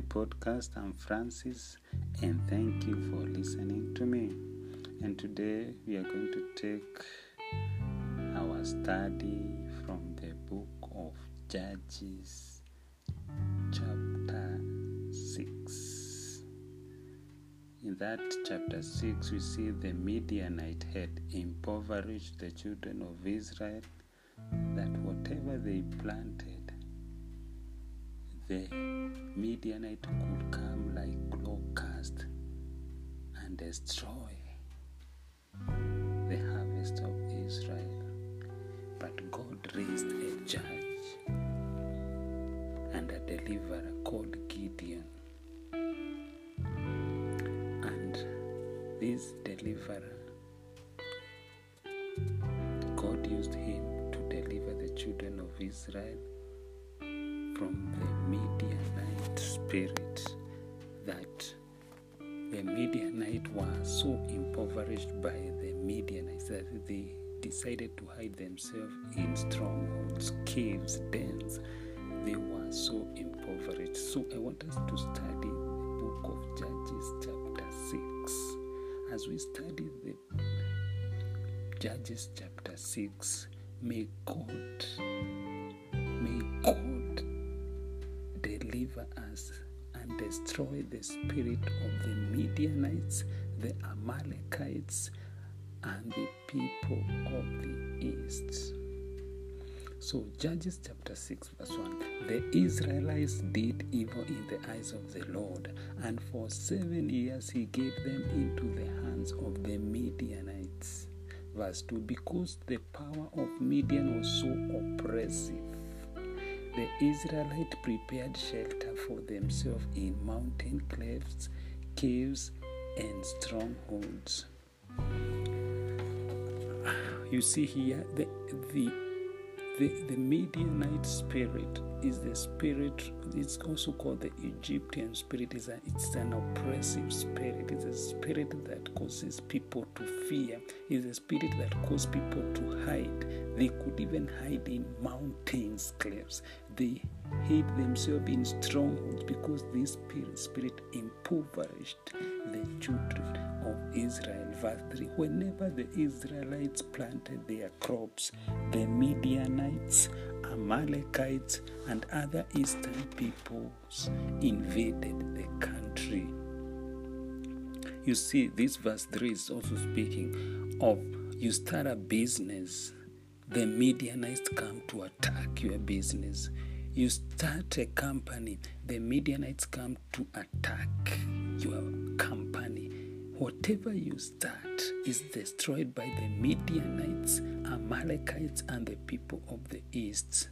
my podcast. I'm Francis, and thank you for listening to me. And today we are going to take our study from the book of Judges, chapter 6. In that chapter 6, we see the Midianite had impoverished the children of Israel, that whatever they planted, the Midianite could come like locust and destroy the harvest of Israel. But God raised a judge and a deliverer called Gideon. And this deliverer, God used him to deliver the children of Israel from the Midianite spirit that the Midianite were so impoverished by the Midianites that they decided to hide themselves in strongholds, caves, dens. They were so impoverished. So I want us to study the book of Judges, chapter 6. As we study the Judges, chapter 6, may God, may God us and destroy the spirit of the Midianites, the Amalekites, and the people of the east. So, Judges chapter 6, verse 1 The Israelites did evil in the eyes of the Lord, and for seven years he gave them into the hands of the Midianites. Verse 2 Because the power of Midian was so oppressive the Israelites prepared shelter for themselves in mountain clefts, caves, and strongholds. You see here the the the, the Midianite spirit is the spirit, it's also called the Egyptian spirit. It's, a, it's an oppressive spirit. It's a spirit that causes people to fear. It's a spirit that causes people to hide. They could even hide in mountains, cliffs. They hid themselves in strongholds because this spirit, impoverished the children of Israel. Verse 3 Whenever the Israelites planted their crops, the Midianites, Amalekites, and other eastern peoples invaded the country. You see, this verse 3 is also speaking of you start a business, the Midianites come to attack your business. You start a company, the Midianites come to attack your company. Whatever you start is destroyed by the Midianites, Amalekites, and the people of the east.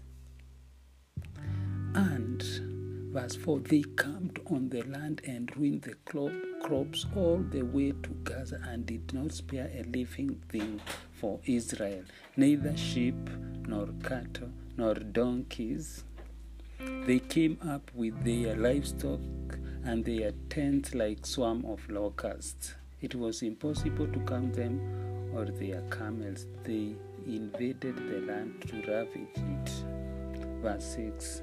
And verse 4 they camped on the land and ruined the crops all the way to Gaza and did not spare a living thing for Israel, neither sheep nor cattle nor donkeys. They came up with their livestock and their tents like swarm of locusts. It was impossible to count them or their camels. They invaded the land to ravage it. Verse 6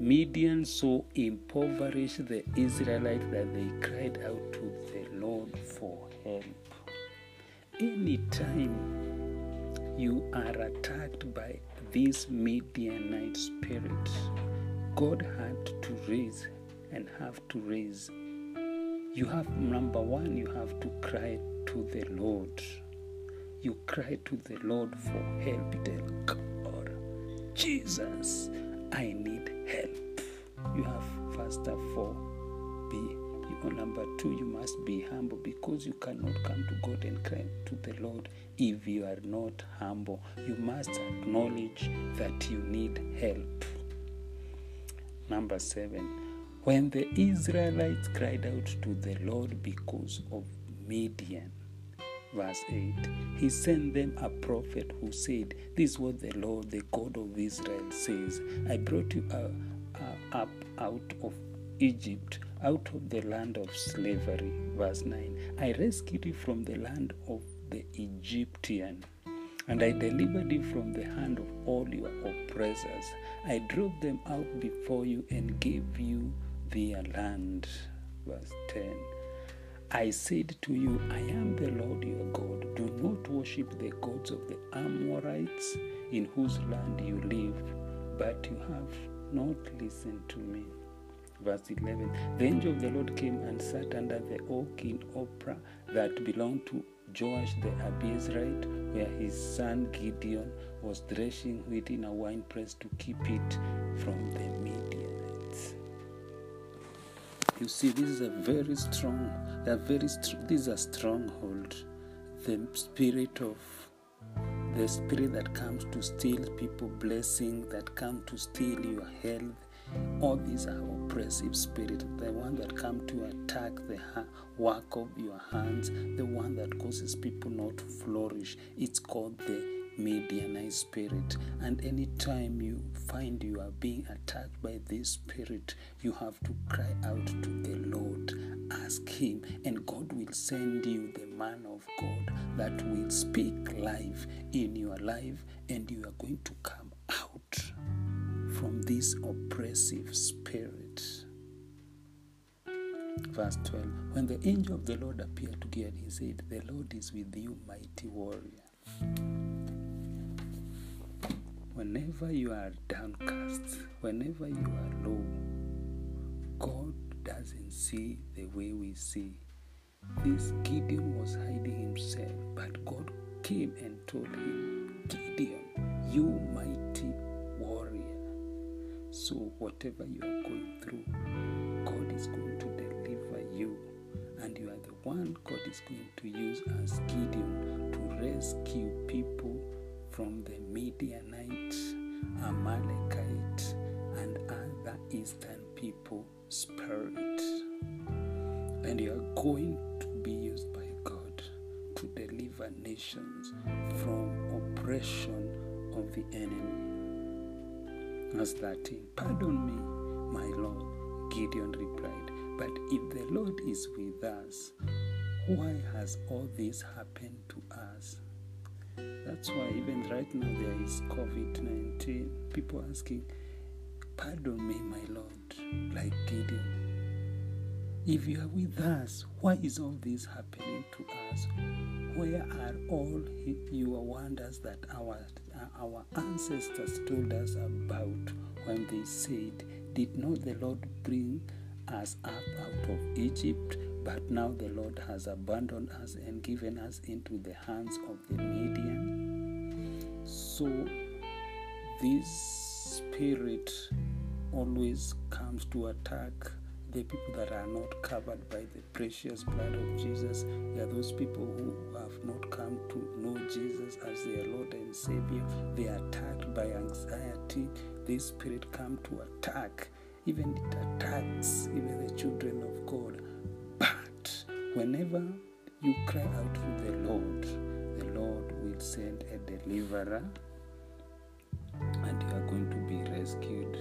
Midian so impoverished the Israelites that they cried out to the Lord for help. Anytime you are attacked by this Midianite spirit, God had to raise and have to raise. You have, number one, you have to cry to the Lord. You cry to the Lord for help. Tell God, Jesus, I need help. You have first of all be you number two you must be humble because you cannot come to God and cry to the Lord if you are not humble. You must acknowledge that you need help. Number seven, when the Israelites cried out to the Lord because of Midian, verse 8 he sent them a prophet who said this is what the lord the god of israel says i brought you uh, uh, up out of egypt out of the land of slavery verse 9 i rescued you from the land of the egyptian and I delivered you from the hand of all your oppressors. I drove them out before you and gave you their land. Verse 10 I said to you, I am the Lord your God. Do not worship the gods of the Amorites in whose land you live, but you have not listened to me. Verse 11 The angel of the Lord came and sat under the oak in Ophrah that belonged to Joash the Abiezrite, where his son Gideon was threshing wheat in a winepress to keep it from the. You see, this is a very strong, a very this is a stronghold. The spirit of the spirit that comes to steal people blessing, that come to steal your health. All these are oppressive spirits. The one that come to attack the work of your hands, the one that causes people not to flourish. It's called the Midianite spirit. And anytime you find you are being attacked by this spirit, you have to cry out to the Lord. Ask Him, and God will send you the man of God that will speak life in your life, and you are going to come out from this oppressive spirit. Verse 12 When the angel of the Lord appeared to Gideon, he said, The Lord is with you, mighty warrior. Whenever you are downcast, whenever you are low, God doesn't see the way we see. This Gideon was hiding himself, but God came and told him, Gideon, you mighty warrior. So, whatever you are going through, God is going to deliver you. And you are the one God is going to use as Gideon to rescue people from the Amalekite, and other eastern people spirit. And you are going to be used by God to deliver nations from oppression of the enemy. Verse 13 Pardon me, my Lord, Gideon replied, but if the Lord is with us, why has all this happened to us? That's why even right now there is COVID 19. People asking, Pardon me, my Lord, like Gideon. If you are with us, why is all this happening to us? Where are all your wonders that our, our ancestors told us about when they said, Did not the Lord bring us up out of Egypt? But now the Lord has abandoned us and given us into the hands of the Midian. So this spirit always comes to attack the people that are not covered by the precious blood of Jesus. They are those people who have not come to know Jesus as their Lord and Savior. They are attacked by anxiety. This spirit comes to attack. Even it attacks even the children of God Whenever you cry out to the Lord, the Lord will send a deliverer and you are going to be rescued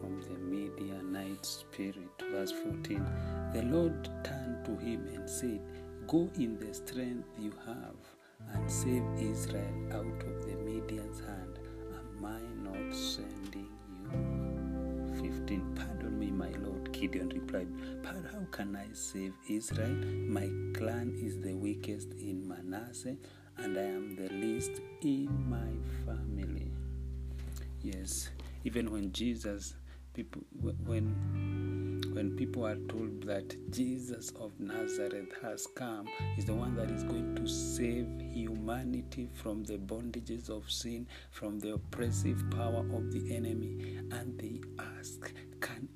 from the Midianite spirit. Verse 14 The Lord turned to him and said, Go in the strength you have and save Israel out of the Midian's hand. Am I not sending Gideon replied, But how can I save Israel? My clan is the weakest in Manasseh, and I am the least in my family. Yes, even when Jesus, people, when when people are told that Jesus of Nazareth has come, is the one that is going to save humanity from the bondages of sin, from the oppressive power of the enemy, and they ask, Can?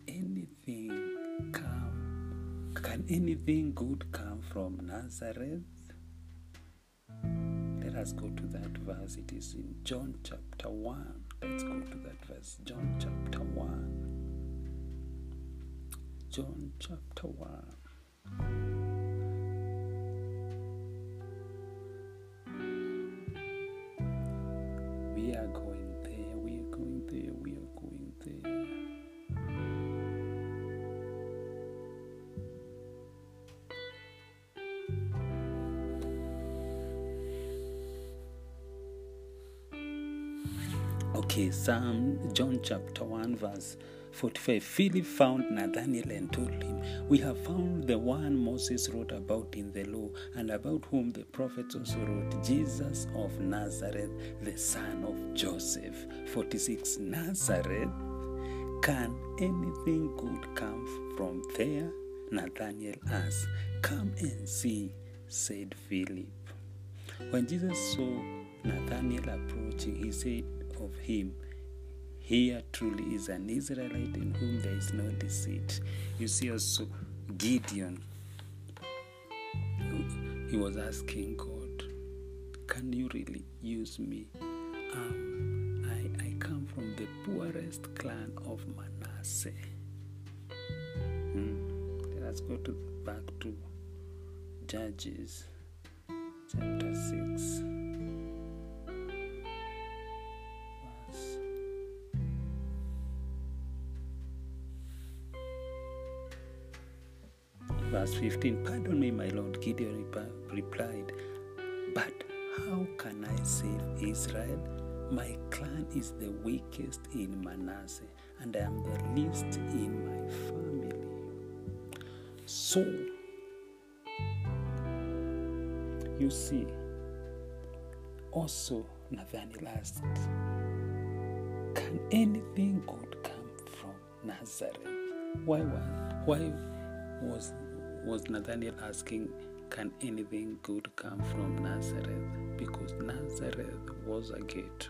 Can anything good come from Nazareth? Let us go to that verse. It is in John chapter 1. Let's go to that verse. John chapter 1. John chapter 1. Okay, Psalm John chapter 1 verse 45 Philip found Nathanael and told him, We have found the one Moses wrote about in the law, and about whom the prophets also wrote, Jesus of Nazareth, the son of Joseph. 46 Nazareth, can anything good come from there? Nathanael asked. Come and see, said Philip. When Jesus saw Nathanael approaching, he said of him, Here truly is an Israelite in whom there is no deceit. You see also Gideon, he was asking God, Can you really use me? Um, I, I come from the poorest clan of Manasseh. Hmm. Let's go to back to Judges chapter 6. Verse 15 Pardon me, my Lord, Gideon replied, But how can I save Israel? My clan is the weakest in Manasseh, and I am the least in my family. So, you see, also Nathanael asked, Can anything good come from Nazareth? Why, why was was Nathaniel asking, Can anything good come from Nazareth? Because Nazareth was a gate.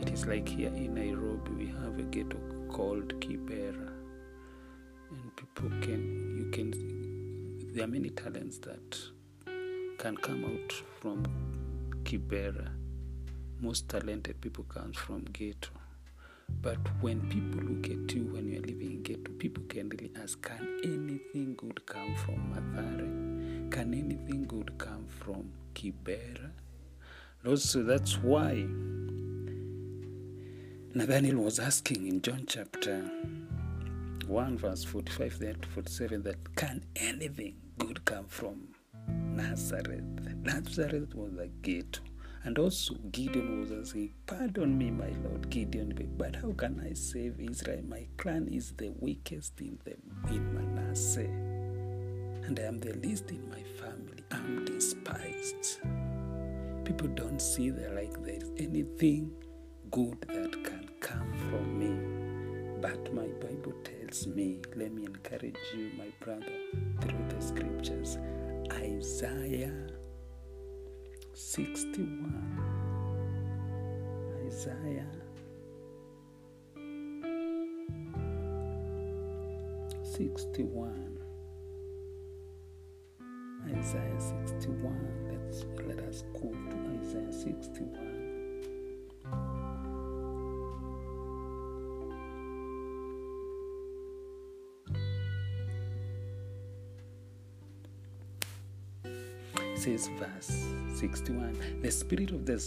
It is like here in Nairobi, we have a ghetto called Kibera. And people can, you can, there are many talents that can come out from Kibera. Most talented people comes from ghetto. But when people look at you when you're living in ghetto, people can really ask, can anything good come from Mathare? Can anything good come from Kibera? And also, that's why Nathaniel was asking in John chapter 1, verse 45 there to 47, that can anything good come from Nazareth? Nazareth was a ghetto. And also, Gideon was asking, Pardon me, my Lord, Gideon, but how can I save Israel? My clan is the weakest in, the, in Manasseh, and I am the least in my family. I'm despised. People don't see that like there's anything good that can come from me. But my Bible tells me, let me encourage you, my brother, through the scriptures. Isaiah 61. Isaiah 61. Isaiah 61. Let's let us go to Isaiah 61. Says, verse 61 The Spirit of the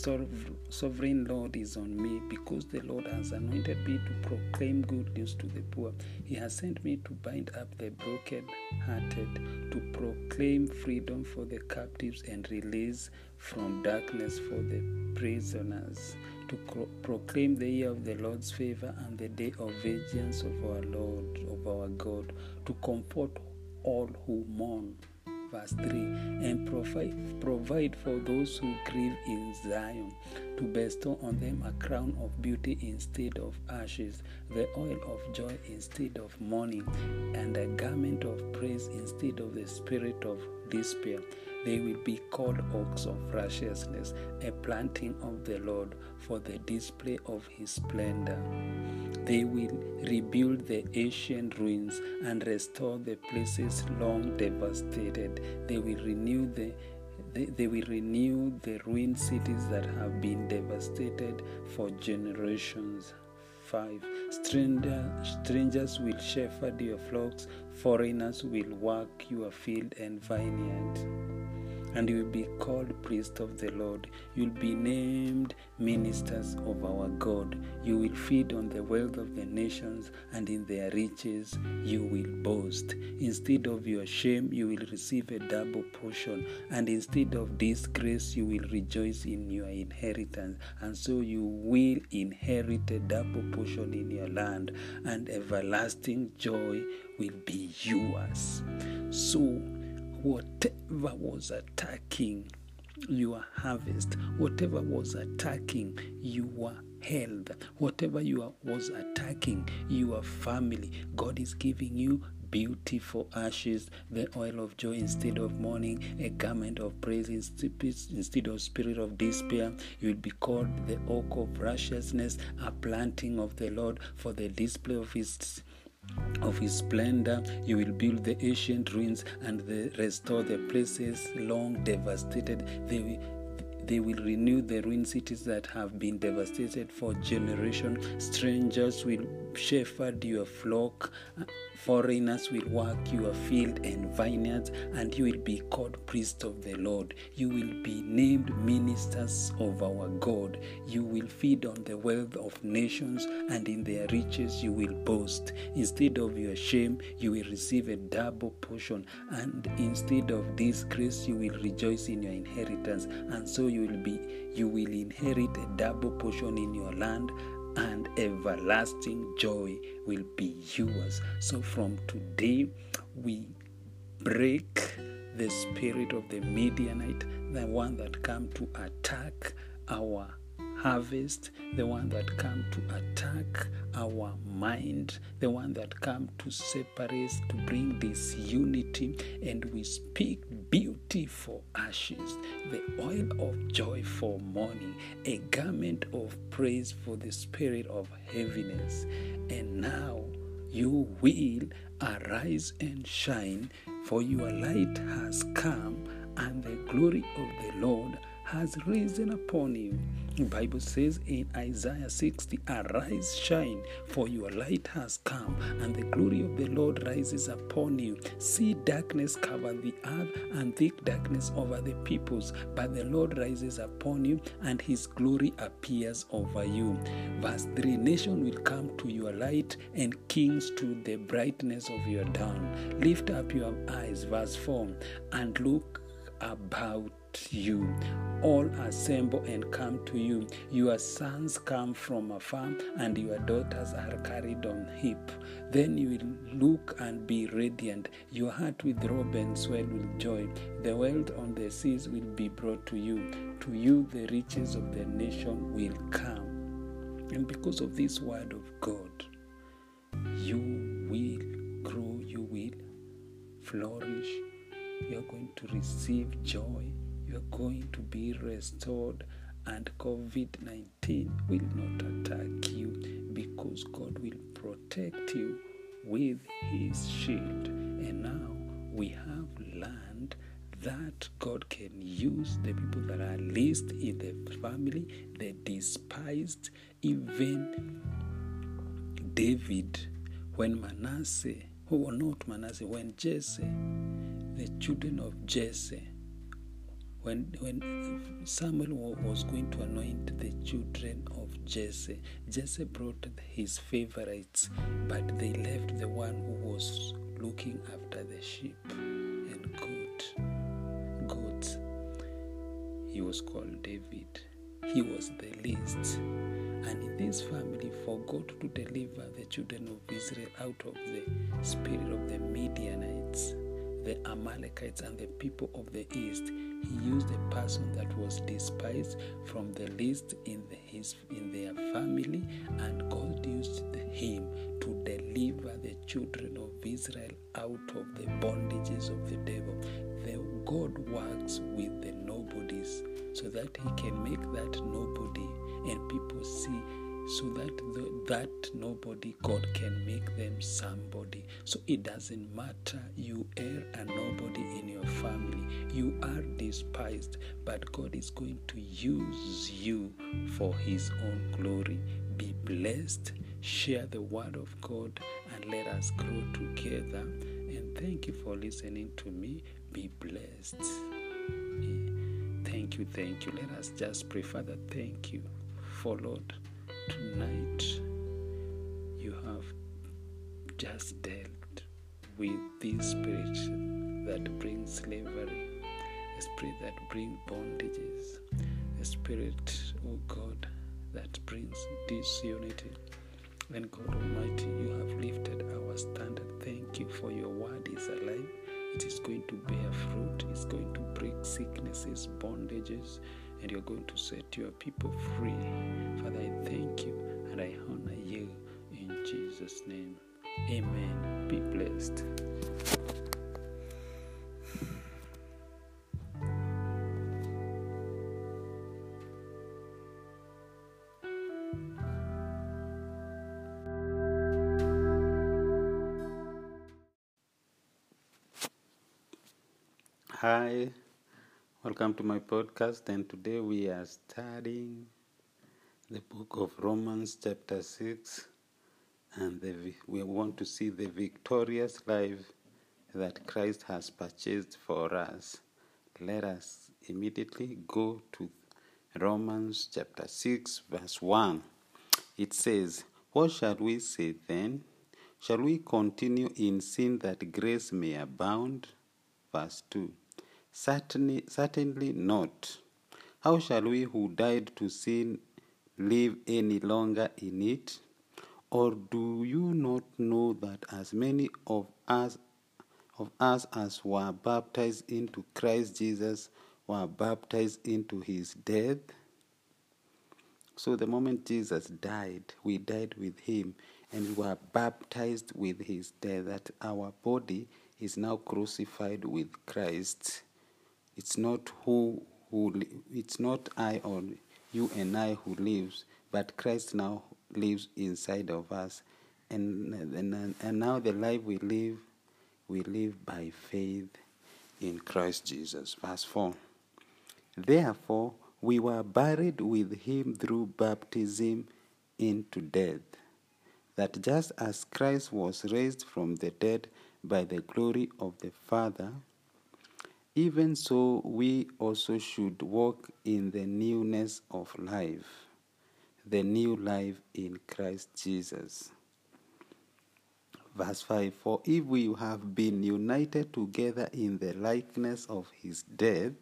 Sovereign Lord is on me because the Lord has anointed me to proclaim good news to the poor. He has sent me to bind up the broken-hearted, to proclaim freedom for the captives and release from darkness for the prisoners, to cro- proclaim the year of the Lord's favor and the day of vengeance of our Lord, of our God, to comfort all who mourn verse 3 and provide, provide for those who grieve in Zion, to bestow on them a crown of beauty instead of ashes, the oil of joy instead of mourning, and a garment of praise instead of the spirit of despair. They will be called oaks of righteousness, a planting of the Lord for the display of his splendor. They will rebuild the ancient ruins and restore the places long devastated. They will renew the they, they will renew the ruined cities that have been devastated for generations. 5. Stranger, strangers will shepherd your flocks, foreigners will work your field and vineyard. And you will be called priest of the Lord. You'll be named ministers of our God. You will feed on the wealth of the nations, and in their riches you will boast. Instead of your shame, you will receive a double portion, and instead of disgrace, you will rejoice in your inheritance. And so you will inherit a double portion in your land, and everlasting joy will be yours. So, whatever was attacking your harvest, whatever was attacking your health, whatever you was attacking your family, God is giving you beauty for ashes, the oil of joy instead of mourning, a garment of praise instead of spirit of despair. You will be called the oak of righteousness, a planting of the Lord for the display of his of his splendor. You will build the ancient ruins and restore the places long devastated. They they will renew the ruined cities that have been devastated for generations. Strangers will shepherd your flock Foreigners will work your field and vineyards, and you will be called priest of the Lord. You will be named ministers of our God. You will feed on the wealth of nations, and in their riches you will boast. Instead of your shame, you will receive a double portion, and instead of disgrace, you will rejoice in your inheritance. And so you will be you will inherit a double portion in your land and everlasting joy will be yours. So from today, we break the spirit of the Midianite, the one that come to attack our harvest, the one that come to attack our mind, the one that come to separate, to bring this unity, and we speak beauty for ashes, the oil of joy for mourning, a garment of praise for the spirit of heaviness. And now you will arise and shine, for your light has come, and the glory of the Lord has risen upon you. The Bible says in Isaiah 60, Arise, shine, for your light has come, and the glory of the Lord rises upon you. See darkness cover the earth, and thick darkness over the peoples, but the Lord rises upon you, and his glory appears over you. Verse 3 Nation will come to your light, and kings to the brightness of your dawn. Lift up your eyes, verse 4, and look about you. All assemble and come to you. Your sons come from afar, and your daughters are carried on hip. Then you will look and be radiant. Your heart throb and swell with joy. The wealth on the seas will be brought to you. To you, the riches of the nation will come. And because of this word of God, you will grow, you will flourish, you are going to receive joy are going to be restored and COVID 19 will not attack you because God will protect you with His shield. And now we have learned that God can use the people that are least in the family, the despised, even David, when Manasseh, who were not Manasseh, when Jesse, the children of Jesse, when when Samuel was going to anoint the children of Jesse, Jesse brought his favorites, but they left the one who was looking after the sheep and goat, goats. He was called David. He was the least. And this family, forgot to deliver the children of Israel out of the spirit of the Midianites, the Amalekites, and the people of the east, he used a person that was despised from the least in, the, his, in their family, and God used him to deliver the children of Israel out of the bondages of the devil. The God works with the nobodies so that he can make that nobody and people see so that the, that nobody God can make them somebody. So it doesn't matter you are a nobody in your family. You are despised, but God is going to use you for his own glory. Be blessed, share the word of God and let us grow together. And thank you for listening to me. Be blessed. Thank you, thank you. Let us just pray, Father. Thank you for Lord. Tonight, you have just dealt with this spirit that brings slavery, a spirit that brings bondages, a spirit, oh God, that brings disunity. And God Almighty, you have lifted our standard. Thank you for your word is alive. It is going to bear fruit. It's going to break sicknesses, bondages, and you're going to set your people free. I thank you and I honor you in Jesus' name. Amen. Be blessed. Hi, welcome to my podcast. And today we are studying the book of Romans, chapter 6. And the, we want to see the victorious life that Christ has purchased for us. Let us immediately go to Romans, chapter 6, verse 1. It says, What shall we say then? Shall we continue in sin that grace may abound? Verse 2. Certainly, certainly not. How shall we who died to sin live any longer in it? Or do you not know that as many of us of us as were baptized into Christ Jesus were baptized into his death? So the moment Jesus died, we died with him and we were baptized with his death, that our body is now crucified with Christ. It's not who who it's not I or you and I who lives, but Christ now lives inside of us, and and, and now the life we live, we live by faith in Christ Jesus. Verse four. Therefore, we were buried with him through baptism into death, that just as Christ was raised from the dead by the glory of the Father even so, we also should walk in the newness of life, the new life in Christ Jesus. Verse 5 For if we have been united together in the likeness of his death,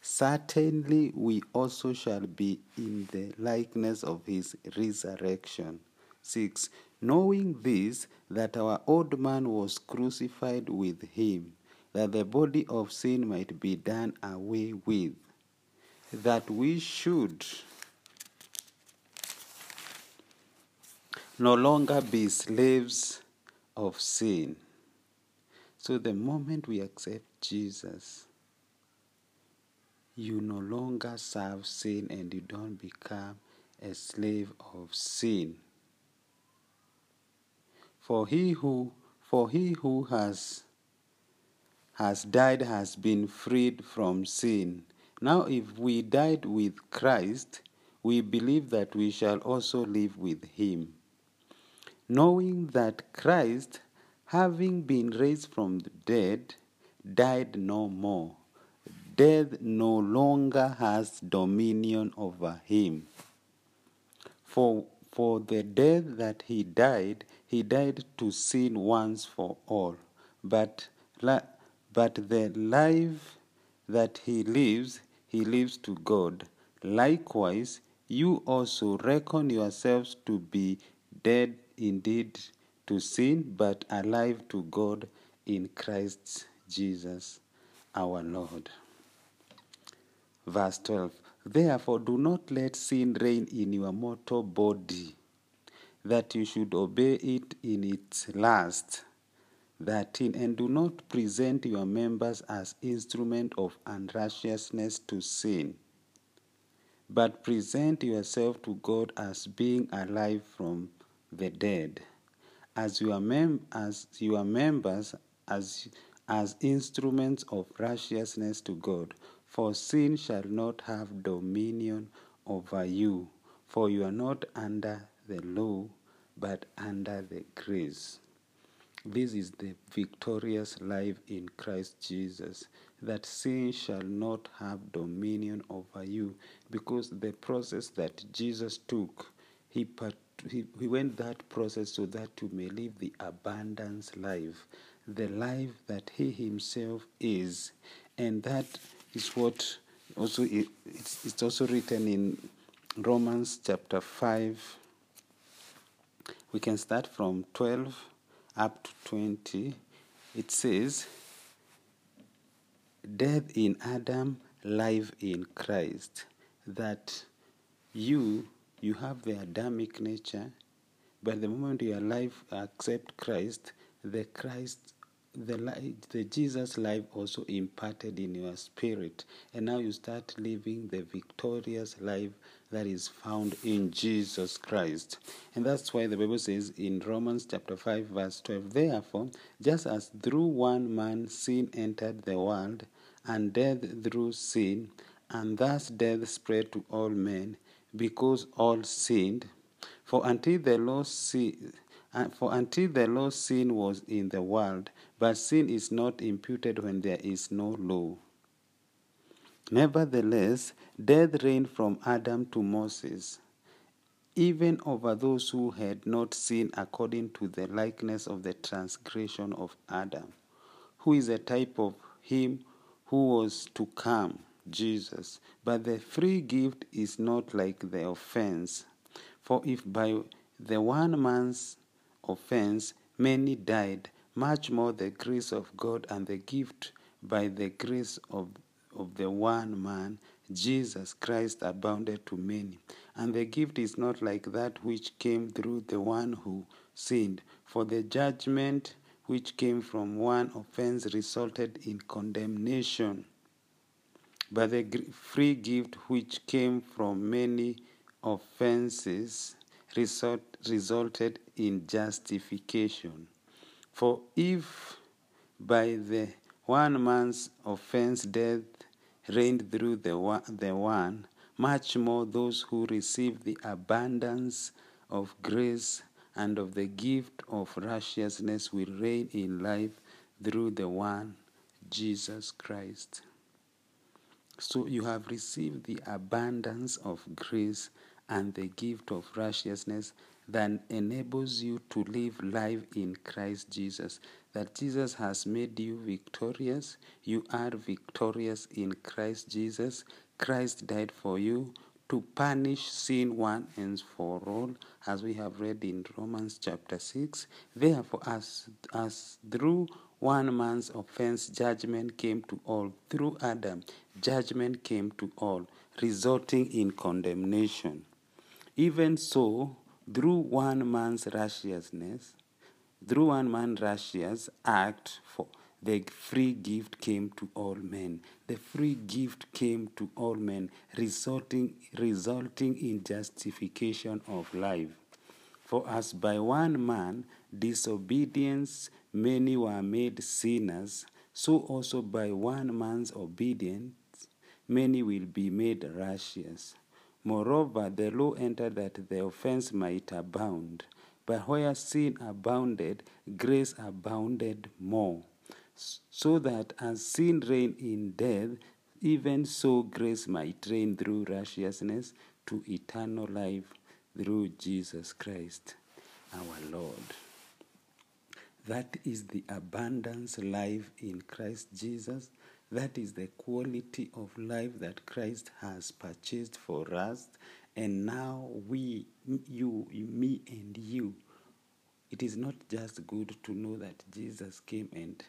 certainly we also shall be in the likeness of his resurrection. 6. Knowing this, that our old man was crucified with him that the body of sin might be done away with, that we should no longer be slaves of sin. So the moment we accept Jesus, you no longer serve sin and you don't become a slave of sin. For he who for he who has has died has been freed from sin. Now, if we died with Christ, we believe that we shall also live with him. Knowing that Christ, having been raised from the dead, died no more. Death no longer has dominion over him. For, for the death that he died, he died to sin once for all. But but the life that he lives, he lives to God. Likewise, you also reckon yourselves to be dead indeed to sin, but alive to God in Christ Jesus our Lord. Verse 12 Therefore, do not let sin reign in your mortal body, that you should obey it in its lust 13 and do not present your members as instrument of unrighteousness to sin but present yourself to God as being alive from the dead as your mem- as your members as as instruments of righteousness to God. For sin shall not have dominion over you for you are not under the law but under the grace this is the victorious life in Christ Jesus. that sin shall not have dominion over you. Because the process that Jesus took, he, part, he, he went that process so that you may live the abundance life, the life that he himself is. And that is what also it's, it's also written in Romans chapter 5. We can start from 12 up to 20. It says, Death in Adam, life in Christ. That you you have the Adamic nature, but the moment you are alive, accept Christ, the Christ the, the Jesus life also imparted in your spirit. And now you start living the victorious life that is found in Jesus Christ. And that's why the Bible says in Romans chapter 5, verse 12, Therefore, just as through one man sin entered the world, and death through sin, and thus death spread to all men, because all sinned. For until the law sin, uh, for until the law sin was in the world, but sin is not imputed when there is no law. Nevertheless, death reigned from Adam to Moses, even over those who had not sinned according to the likeness of the transgression of Adam, who is a type of him who was to come, Jesus. But the free gift is not like the offense. For if by the one man's offense many died, much more the grace of God and the gift by the grace of, of the one man, Jesus Christ, abounded to many. And the gift is not like that which came through the one who sinned. For the judgment which came from one offense resulted in condemnation. But the free gift which came from many offenses result, resulted in justification. For if by the one man's offense death reigned through the one, the one, much more those who receive the abundance of grace and of the gift of righteousness will reign in life through the one, Jesus Christ. So you have received the abundance of grace and the gift of righteousness that enables you to live life in Christ Jesus. That Jesus has made you victorious. You are victorious in Christ Jesus. Christ died for you to punish sin one and for all, as we have read in Romans chapter 6. Therefore, as, as through one man's offense, judgment came to all. Through Adam, judgment came to all, resulting in condemnation. Even so, through one man's righteousness, through one man's righteous act for the free gift came to all men. The free gift came to all men, resulting, resulting in justification of life. For as by one man disobedience many were made sinners, so also by one man's obedience many will be made righteous. Moreover, the law entered that the offense might abound. But where sin abounded, grace abounded more. So that as sin reigned in death, even so grace might reign through righteousness to eternal life through Jesus Christ our Lord. That is the abundance life in Christ Jesus that is the quality of life that Christ has purchased for us. And now we, you, me, and you, it is not just good to know that Jesus came and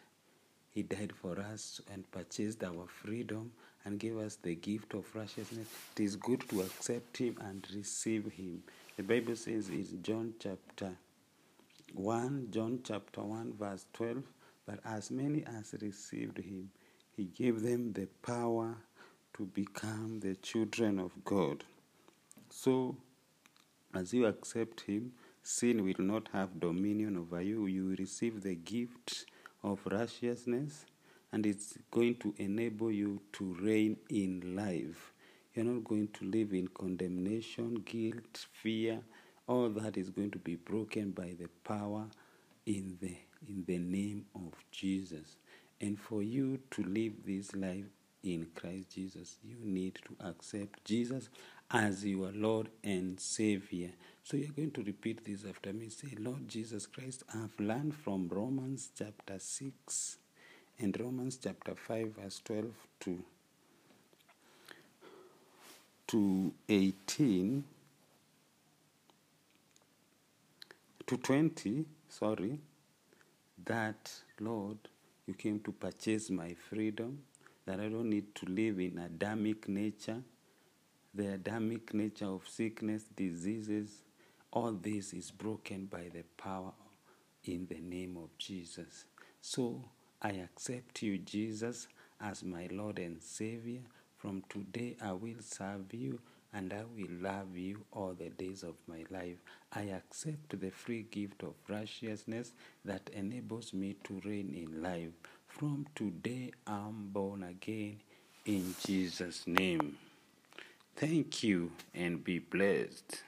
he died for us and purchased our freedom and gave us the gift of righteousness. It is good to accept him and receive him. The Bible says in John chapter 1, John chapter 1, verse 12, but as many as received him, he gave them the power to become the children of God. So, as you accept Him, sin will not have dominion over you. You receive the gift of righteousness, and it's going to enable you to reign in life. You're not going to live in condemnation, guilt, fear. All that is going to be broken by the power in the in the name of Jesus. And for you to live this life in Christ Jesus, you need to accept Jesus as your Lord and Savior. So you're going to repeat this after me. Say, Lord Jesus Christ, I've learned from Romans chapter 6 and Romans chapter 5, verse 12 to, to 18 to 20, sorry, that, Lord, you came to purchase my freedom, that I don't need to live in Adamic nature, the Adamic nature of sickness, diseases. All this is broken by the power in the name of Jesus. So I accept you, Jesus, as my Lord and Savior. From today, I will serve you and I will love you all the days of my life. I accept the free gift of righteousness that enables me to reign in life. From today, I'm born again in Jesus' name. Thank you and be blessed.